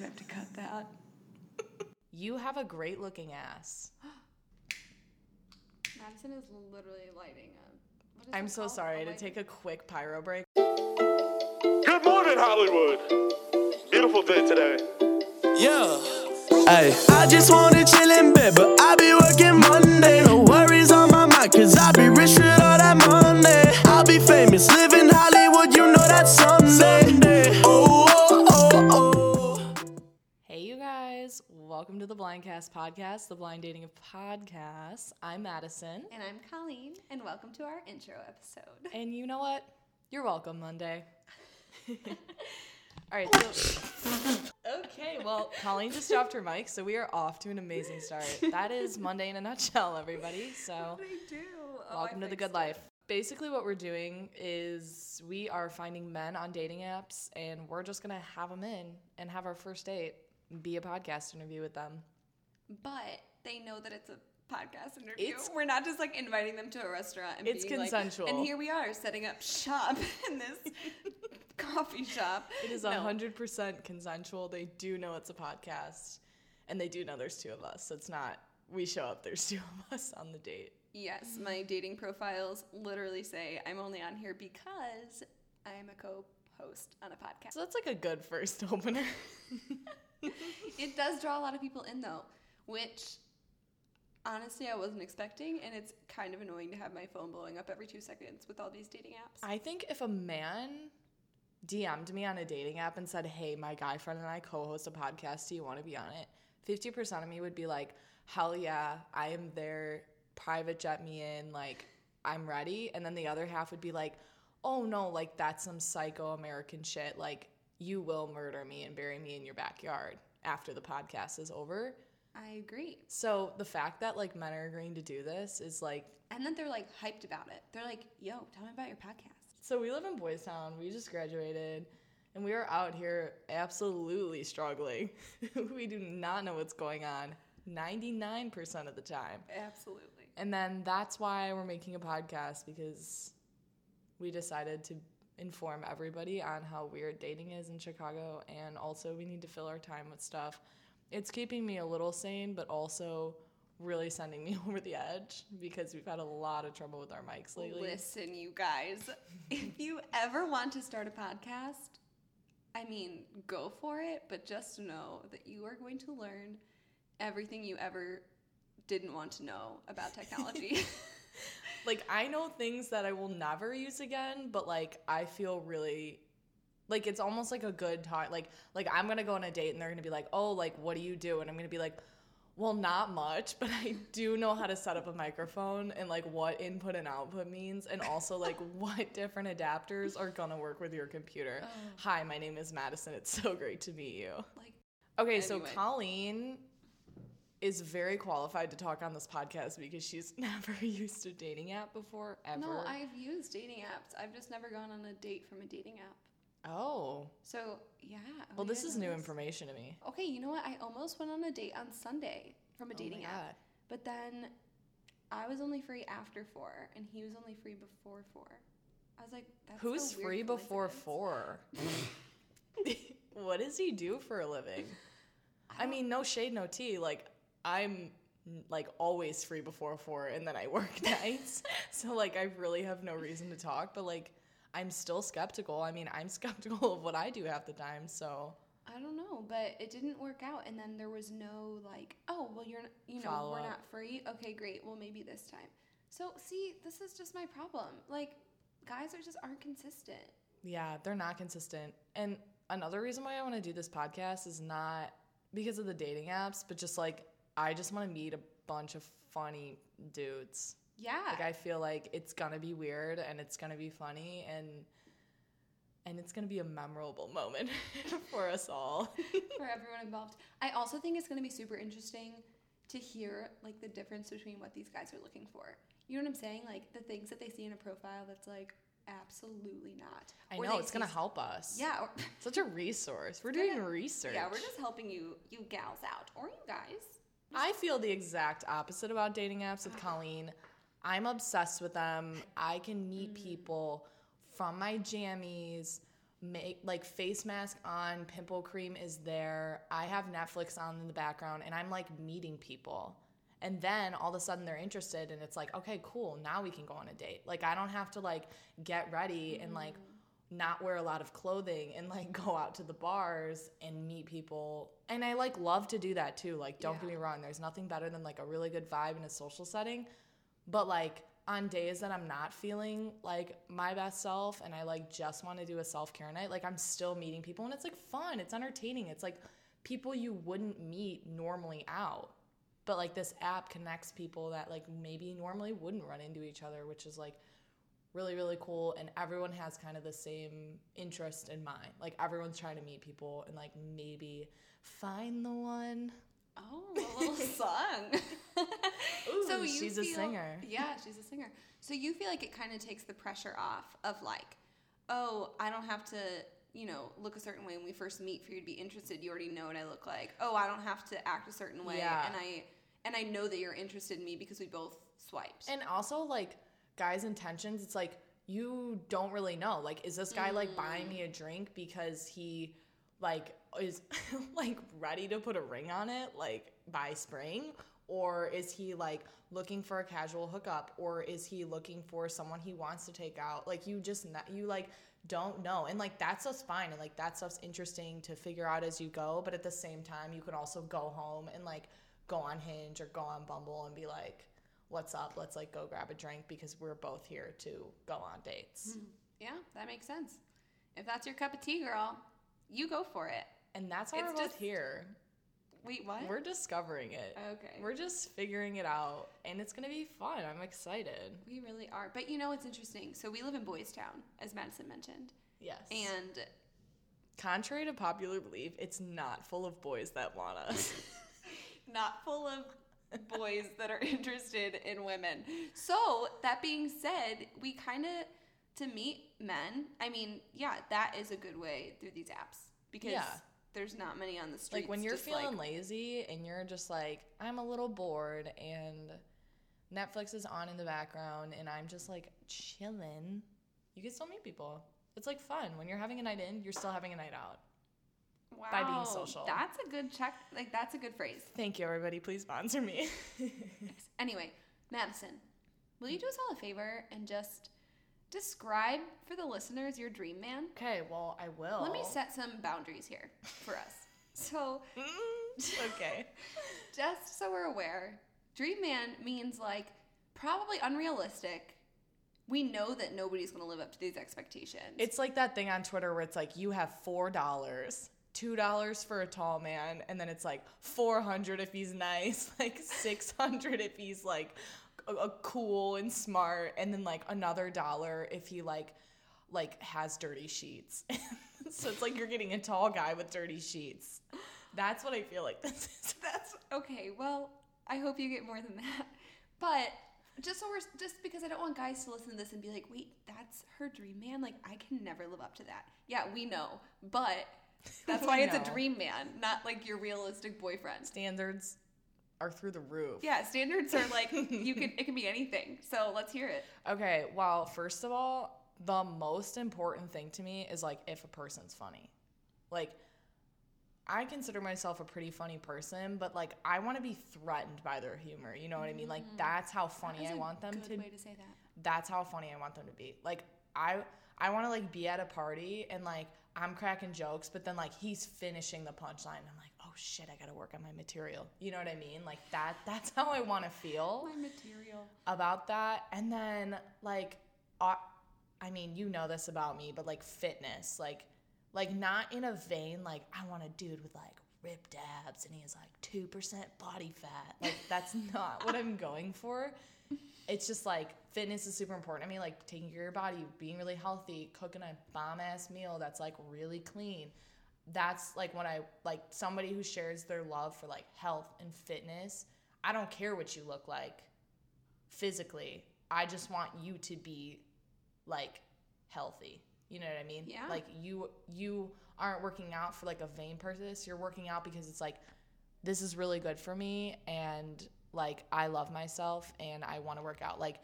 gonna have to cut that. You have a great looking ass. Madison is literally lighting up. I'm so called? sorry A to take a quick pyro break. Good morning, Hollywood. Beautiful day today. Yeah. Ay, I just wanna chill in bed, but I be working Monday. No worries on my mind, cause I be rich with all that money. I'll be famous, live in Welcome to the Blindcast podcast, the blind dating of podcasts. I'm Madison. And I'm Colleen, and welcome to our intro episode. And you know what? You're welcome, Monday. All right, so. Okay, well, Colleen just dropped her mic, so we are off to an amazing start. That is Monday in a nutshell, everybody. So. I do. Oh, Welcome to the good life. Basically, what we're doing is we are finding men on dating apps, and we're just gonna have them in and have our first date be a podcast interview with them. But they know that it's a podcast interview. It's- We're not just like inviting them to a restaurant and It's being like- consensual. and here we are setting up shop in this coffee shop. It is No. hundred percent consensual. They do know it's a podcast, and they do know there's two of us. So it's not we show up. There's two of us on the date. Yes, my dating profiles literally say I'm only on here because I'm a co-host on a podcast. So that's like a good first opener. It does draw a lot of people in though, which honestly I wasn't expecting, and it's kind of annoying to have my phone blowing up every two seconds with all these dating apps. I think if a man DM'd me on a dating app and said, Hey, my guy friend and I co host a podcast, do you want to be on it? 50% of me would be like, Hell yeah, I am there. Private jet me in. Like, I'm ready. And then the other half would be like, Oh no, like that's some psycho American shit. Like, you will murder me and bury me in your backyard after the podcast is over. I agree, So the fact that like men are agreeing to do this is like and then they're like hyped about it. They're like, "Yo, tell me about your podcast." So we live in Boys Town. We just graduated, and we are out here absolutely struggling. we do not know what's going on 99% of the time. Absolutely. And then that's why we're making a podcast because we decided to inform everybody on how weird dating is in Chicago, and also we need to fill our time with stuff. It's keeping me a little sane, but also really sending me over the edge because we've had a lot of trouble with our mics lately. Listen, you guys, if you ever want to start a podcast, I mean, go for it, but just know that you are going to learn everything you ever didn't want to know about technology. Like I know things that I will never use again, but like I feel really like it's almost like a good time. Like like I'm gonna go on a date and they're gonna be like, oh, like what do you do? And I'm gonna be like, well, not much, but I do know how to set up a microphone and like what input and output means, and also like what different adapters are gonna work with your computer. Oh. Hi, my name is Madison. It's so great to meet you. like, Okay, so Colleen is very qualified to talk on this podcast because she's never used a dating app before ever. no, I've used dating apps. I've just never gone on a date from a dating app. Oh. So, yeah. Oh well, you this is new information to me. Okay, you know what? I almost went on a date on Sunday from a Oh dating app. God. But then I was only free after four, and he was only free before four. I was like, that's Who's free before four? what does he do for a living? I mean, no shade, no tea. Like, I'm like always free before four and then I work nights. so, like, I really have no reason to talk, but like, I'm still skeptical. I mean, I'm skeptical of what I do half the time. So, I don't know, but it didn't work out. And then there was no like, oh, well, you're, you know, we're up. not free. Okay, great. Well, maybe this time. So, see, this is just my problem. Like, guys are just aren't consistent. Yeah, they're not consistent. And another reason why I want to do this podcast is not because of the dating apps, but just like I just want to meet a bunch of funny dudes. Yeah. Like I feel like it's gonna be weird and it's gonna be funny and and it's gonna be a memorable moment for us all. for everyone involved. I also think it's going to be super interesting to hear like the difference between what these guys are looking for. You know what I'm saying? Like the things that they see in a profile that's like absolutely not. I Or know it's gonna help us. Yeah. Or, Such a resource. We're doing gonna- research. Yeah, we're just helping you you gals out or you guys. I feel the exact opposite about dating apps with Colleen. I'm obsessed with them. I can meet mm. people from my jammies, make like face mask on, pimple cream is there. I have Netflix on in the background and I'm like meeting people. And then all of a sudden they're interested and it's like, okay, cool, now we can go on a date. Like I don't have to like get ready and like mm. Not wear a lot of clothing and like go out to the bars and meet people. And I like love to do that too. Like don't get me wrong, there's nothing better than like a really good vibe in a social setting. But like on days that I'm not feeling like my best self and I like just want to do a self-care night, like I'm still meeting people and it's like fun, it's entertaining. It's like people you wouldn't meet normally out. But like this app connects people that like maybe normally wouldn't run into each other, which is like really really cool and everyone has kind of the same interest in mind. Like everyone's trying to meet people and like maybe find the one. Oh, a little song. Ooh, she's a singer. Yeah, she's a singer. So you feel like it kind of takes the pressure off of like, oh, I don't have to, you know, look a certain way when we first meet for you to be interested. You already know what I look like. Oh, I don't have to act a certain way, Yeah. and I and I know that you're interested in me because we both swiped. And also like guys' intentions, it's like you don't really know. Like, is this guy like buying mm. me a drink because he like is like ready to put a ring on it like by spring? Or is he like looking for a casual hookup? Or is he looking for someone he wants to take out? Like you just you like don't know. And like that stuff's fine and like that stuff's interesting to figure out as you go. But at the same time, you can also go home and like go on Hinge or go on Bumble and be like, what's up? Let's like go grab a drink because we're both here to go on dates. Hmm. yeah, that makes sense. If that's your cup of tea, girl, you go for it. And that's why It's we're both just- here. Wait, what? We're discovering it. okay. We're just figuring it out and it's gonna be fun. I'm excited. we really are. But you know what's interesting? So we live in Boys Town, as Madison mentioned. Yes. And contrary to popular belief, it's not full of boys that want us. not full of boys that are interested in women. So, that being said, we kind of, to meet men, I mean, yeah, that is a good way through these apps because Yeah. there's not many on the street. like when you're feeling like, lazy and you're just like, I'm a little bored and Netflix is on in the background and I'm just like chilling, you can still meet people. It's like fun. When you're having a night in, you're still having a night out. Wow, by being social. That's a good check. Like, that's a good phrase. Thank you, everybody. Please sponsor me. Anyway, Madison, will you do us all a favor and just describe for the listeners your dream man? okay, well, I will. Let me set some boundaries here for us. So, Mm, okay. just so we're aware, dream man means like probably unrealistic. We know that nobody's going to live up to these expectations. It's like that thing on Twitter where it's like you have four dollars, two dollars for a tall man, and then it's like four hundred if he's nice, like six hundred if he's like a, a cool and smart, and then like another dollar if he like like has dirty sheets. so it's like you're getting a tall guy with dirty sheets. That's what I feel like this is. That's okay. Well, I hope you get more than that. But just so we're just because I don't want guys to listen to this and be like, "Wait, that's her dream man." Like I can never live up to that. Yeah, we know, but that's why it's a dream man, not like your realistic boyfriend. Standards are through the roof. Yeah, standards are like you can it can be anything. So let's hear it. Okay, well, first of all, the most important thing to me is like if a person's funny. Like, I consider myself a pretty funny person, but like I want to be threatened by their humor. You know what I mean? Like mm. that's how funny That's I want them good to. way to say that. That's how funny I want them to be. Like I, I want to like be at a party and like I'm cracking jokes, but then like he's finishing the punchline. I'm like, oh shit, I gotta work on my material. You know what I mean? Like that. That's how I want to feel My material. about that. And then like uh, I mean, you know this about me, but like fitness, like like not in a vein like I want a dude with like ripped abs and he has like 2% body fat. Like that's not what I'm going for. It's just like fitness is super important. I mean, like taking care of your body, being really healthy, cooking a bomb ass meal that's like really clean. That's like when I like somebody who shares their love for like health and fitness. I don't care what you look like physically. I just want you to be like healthy. You know what I mean? Yeah. Like you you aren't working out for like a vain purpose. You're working out because it's like this is really good for me and like I love myself and I want to work out. Like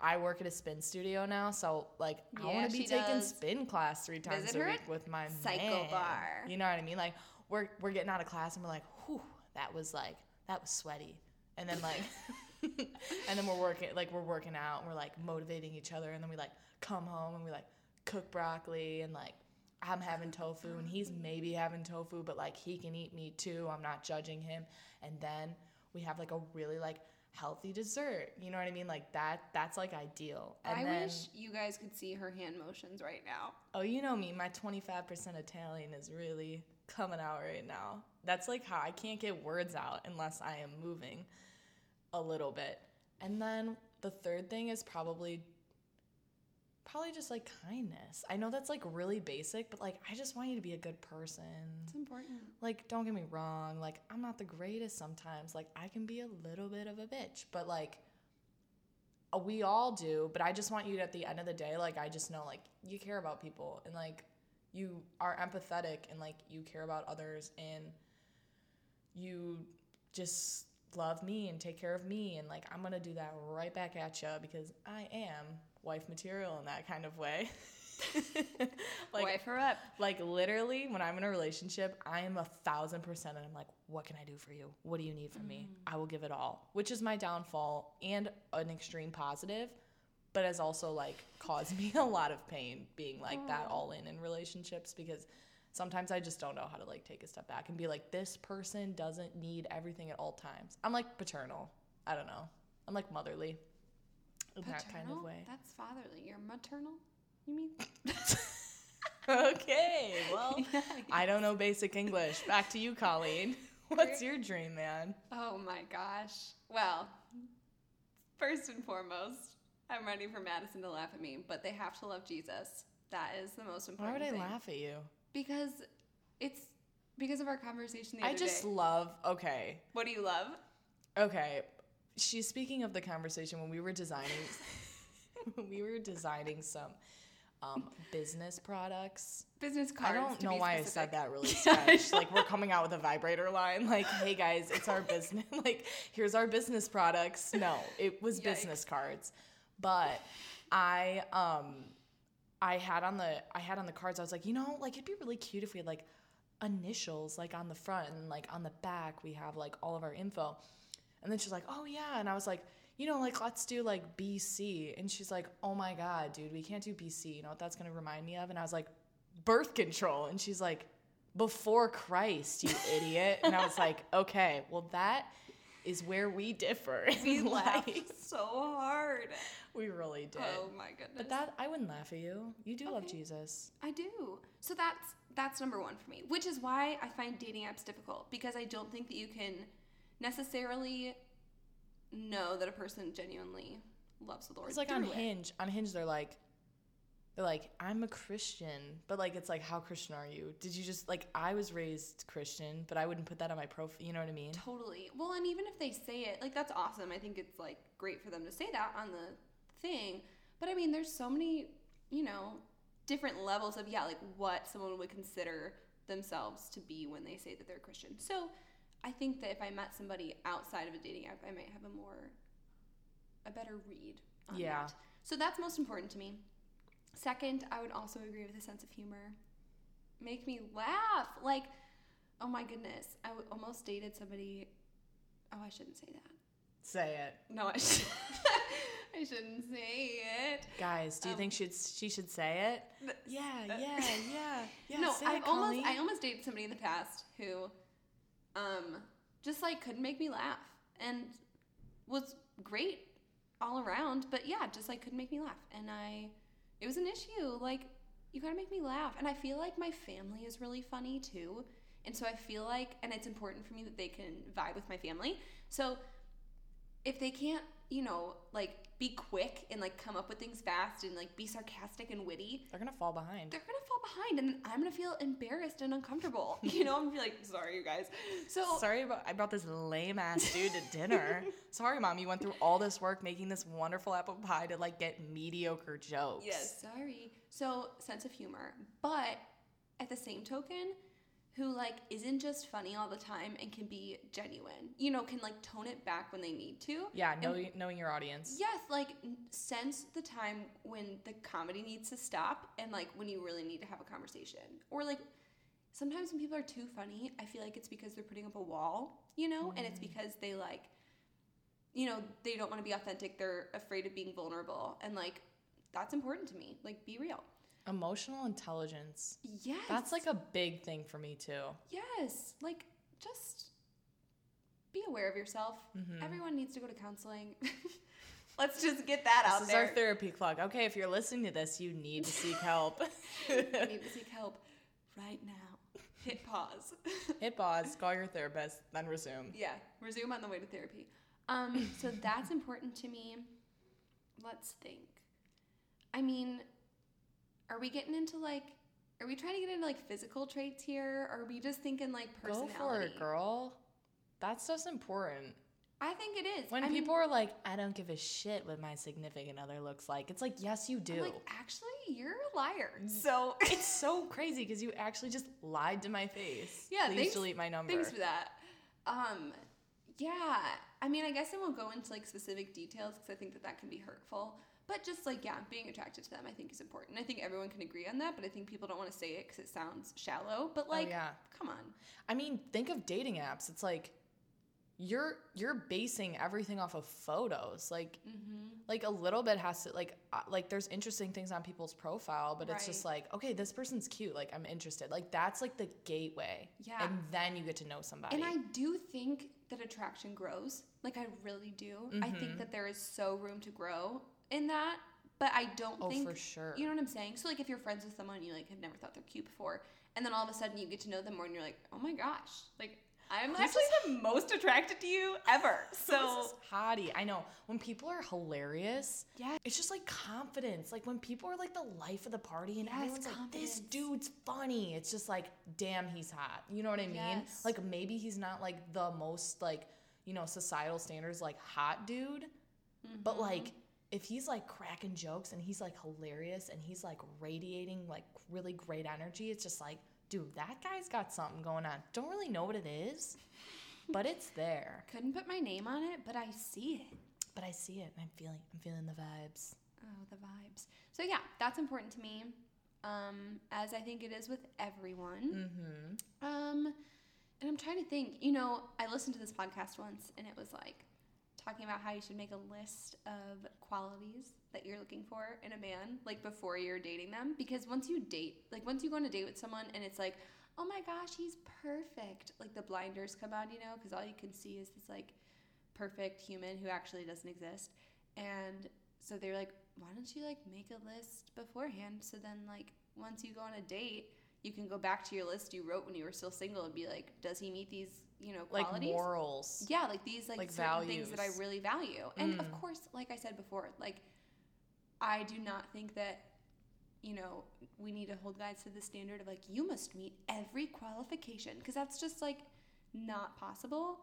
I work at a spin studio now, so like I want to be taking does. spin class three times Visit a week with my Psycho man. Bar. You know what I mean? Like we're we're getting out of class and we're like, whew, that was like that was sweaty, and then like. and then we're working like we're working out and we're like motivating each other and then we like come home and we like cook broccoli and like I'm having tofu and he's maybe having tofu but like he can eat meat too. I'm not judging him. And then we have like a really like healthy dessert. You know what I mean? Like that that's like ideal. And I then wish you guys could see her hand motions right now. oh, you know me, my 25% Italian is really coming out right now. That's like how I can't get words out unless I am moving a little bit. And then the third thing is probably probably just like kindness. I know that's like really basic, but like I just want you to be a good person. It's important. Like don't get me wrong, like I'm not the greatest sometimes. Like I can be a little bit of a bitch, but like uh, we all do, but I just want you to, at the end of the day, like I just know like you care about people and like you are empathetic and like you care about others and you just love me and take care of me and like I'm going to do that right back at you because I am wife material in that kind of way. like Wife her up. like literally, when I'm in a relationship, I am a thousand percent, and I'm like, "What can I do for you? What do you need from me? Mm. I will give it all." Which is my downfall and an extreme positive, but has also like caused me a lot of pain being like that oh. all in in relationships because sometimes I just don't know how to like take a step back and be like, "This person doesn't need everything at all times." I'm like paternal. I don't know. I'm like motherly. In that kind of way. That's fatherly. You're maternal? You mean? Okay, well, I don't know basic English. Back to you, Colleen. What's your dream, man? Oh my gosh. Well, first and foremost, I'm ready for Madison to laugh at me, but they have to love Jesus. That is the most important. Why would I thing. laugh at you? Because it's because of our conversation the I other just day. love. Okay, What do you love? okay. She's speaking of the conversation when we were designing. when we were designing some um, business products. Business cards. I don't know why I said that really Yeah, like we're coming out with a vibrator line. Like, hey guys, it's our business. like, here's our business products. No, it was business cards. But I um I had on the I had on the cards. I was like, you know, like it'd be really cute if we had like initials like on the front and like on the back we have like all of our info. And then she's like, oh yeah, and I was like. You know, like let's do like BC, and she's like, "Oh my god, dude, we can't do BC. You know what that's gonna remind me of?" And I was like, birth control. And she's like, before Christ, you idiot. And I was like, okay, well, that is where we differ. We laughed so hard. We really did. Oh my goodness. But that, I wouldn't laugh at you. You do love Jesus. I do. So that's that's number one for me, which is why I find dating apps difficult because I don't think that you can necessarily know that a person genuinely loves the Lord. It's like on. Hinge. On Hinge, they're like, they're like, I'm a Christian, but like, it's like, how Christian are you? Did you just like? I was raised Christian, but I wouldn't put that on my profile. You know what I mean? Totally. Well, and even if they say it, like that's awesome. I think it's like great for them to say that on the thing. But I mean, there's so many, you know, different levels of yeah, like what someone would consider themselves to be when they say that they're Christian. So, I think that if I met somebody outside of a dating app, I might have a more a better read on Yeah. that. So that's most important to me. Second, I would also agree with a sense of humor. Make me laugh. Like, oh my goodness, I w- almost dated somebody. Oh, I shouldn't say that. Say it, No, I, sh- I shouldn't say it. guys. Do you Um, think should she should say it? Th- Yeah, yeah, yeah, yeah. no, I almost I almost dated somebody in the past who, um, just like couldn't make me laugh and was great all around, but yeah, just like couldn't make me laugh, and I, it was an issue. Like you gotta make me laugh, and I feel like my family is really funny too, and so I feel like, and it's important for me that they can vibe with my family. So if they can't, you know, like be quick and like come up with things fast and like be sarcastic and witty, They're gonna fall behind. they're gonna fall behind and I'm gonna feel embarrassed and uncomfortable. You know, I'm gonna be like, sorry you guys. So Sorry about I brought this lame ass dude to dinner. Sorry, mom, you went through all this work making this wonderful apple pie to like get mediocre jokes. yes, sorry. So sense of humor. But at the same token, who like isn't just funny all the time and can be genuine. You know, can like tone it back when they need to. Yeah, And- know, knowing your audience. Yes, like sense the time when the comedy needs to stop and like when you really need to have a conversation. Or like sometimes when people are too funny, I feel like it's because they're putting up a wall, you know, and it's mm. because they like you know, they don't want to be authentic. They're afraid of being vulnerable and like that's important to me. Like be real. Emotional intelligence. Yes. That's like a big thing for me too. Yes, like just be aware of yourself. Mm-hmm. Everyone needs to go to counseling. Let's just get that out This is there. our therapy plug. Okay, if you're listening to this, you need to seek help. you need to seek help right now. Hit pause. Hit pause, call your therapist, then resume. yeah, resume on the way to therapy. Um, so that's important to me. Let's think. I mean, are we getting into like, are we trying to get into like physical traits here? Or are we just thinking like personality? Go for it, girl. That stuff's important. I think it is. When I mean, people are like, I don't give a shit what my significant other looks like, it's like, yes, you I'm do. like, actually, you're a liar. So it's so crazy because you actually just lied to my face. Yeah, Please thanks- delete my number. Thanks for that. Um, yeah, I mean, I guess I won't go into like specific details because I think that that can be hurtful. But just like, yeah, being attracted to them, I think is important. I think everyone can agree on that, but I think people don't want to say it because it sounds shallow. But like, Oh, yeah. come on. I mean, think of dating apps. It's like you're you're basing everything off of photos. Like Mm-hmm. like a little bit has to like uh, like there's interesting things on people's profile, but it's just like, okay, this person's cute. Like I'm interested. Like that's like the gateway. Yeah. And then you get to know somebody. And I do think that attraction grows. Like, I really do. I Mm-hmm. think that there is so room to grow in that. But I don't Oh, think for sure. You know what I'm saying? So like if you're friends with someone you like have never thought they're cute before, and then all of a sudden you get to know them more and you're like, oh my gosh, like I'm Who's actually the most attracted to you ever. So hottie. I know. When people are hilarious, Yeah. it's just like confidence. Like when people are like the life of the party and Yes, everyone's like, this dude's funny. It's just like, damn, he's hot. You know what I mean? Yes. Like maybe he's not like the most like, you know, societal standards like hot dude. Mm-hmm. But like if he's like cracking jokes and he's like hilarious and he's like radiating like really great energy, it's just like, dude, that guy's got something going on. Don't really know what it is, but it's there. couldn't put my name on it, but I see it. But I see it and I'm feeling I'm feeling the vibes. Oh, the vibes. So yeah, that's important to me. Um, as I think it is with everyone. Mm-hmm. Um, and I'm trying to think. You know, I listened to this podcast once, and it was like talking about how you should make a list of qualities that you're looking for in a man, like before you're dating them. Because once you date, like once you go on a date with someone, and it's like, oh my gosh, he's perfect. Like the blinders come on, you know, because all you can see is this like perfect human who actually doesn't exist. And so they're like, why don't you like make a list beforehand? So then, like, once you go on a date, you can go back to your list you wrote when you were still single and be like, does he meet these, you know, Like qualities? morals. Yeah, like these like, Like certain things that I really value. And of Mm. course, like I said before, like I do not think that you know, we need to hold guys to the standard of like you must meet every qualification because that's just like not possible.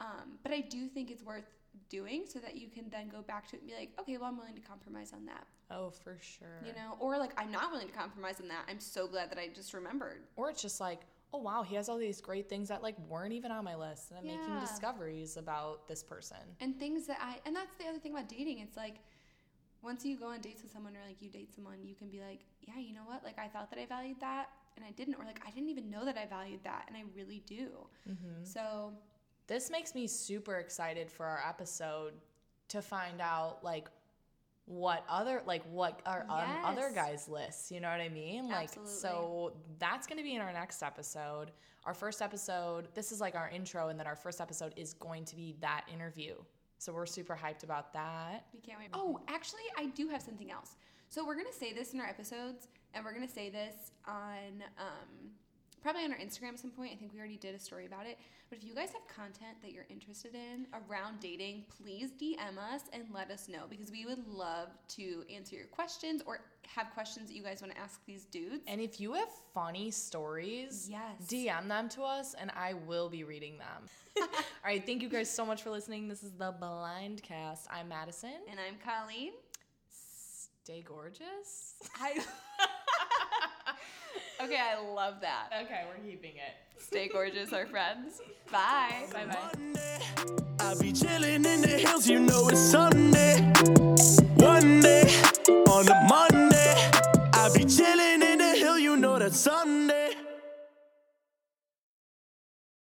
Um, but I do think it's worth doing so that you can then go back to it and be like, okay, well, I'm willing to compromise on that, Oh, for sure. you know, or like I'm not willing to compromise on that. I'm so glad that I just remembered. Or it's just like, oh wow, he has all these great things that like weren't even on my list, and I'm making discoveries about this person. and things that I and that's the other thing about dating. It's like once you go on dates with someone or like you date someone, you can be like, yeah, you know what? Like I thought that I valued that and I didn't, or like I didn't even know that I valued that and I really do. Mm-hmm. So This makes me super excited for our episode to find out like what other like what are on other guys lists you know what i mean like Absolutely. so that's going to be in our next episode our first episode this is like our intro and then our first episode is going to be that interview so we're super hyped about that we can't wait. Oh, actually, I do have something else. So we're gonna say this in our episodes, and we're gonna say this on um, probably on our Instagram at some point. I think we already did a story about it. But if you guys have content that you're interested in around dating, please DM us and let us know because we would love to answer your questions or have questions that you guys want to ask these dudes. and if you have funny stories Yes. dm them to us and i will be reading them all right thank you guys so much for listening this is the blind cast i'm madison and I'm Colleen. stay gorgeous I Okay, I love that. Okay, we're keeping it. Stay gorgeous, our friends. Bye. Bye bye. I'll be chilling in the hills, you know it's Sunday. One day, on a Monday, I'll be chilling in the hill, you know that's Sunday.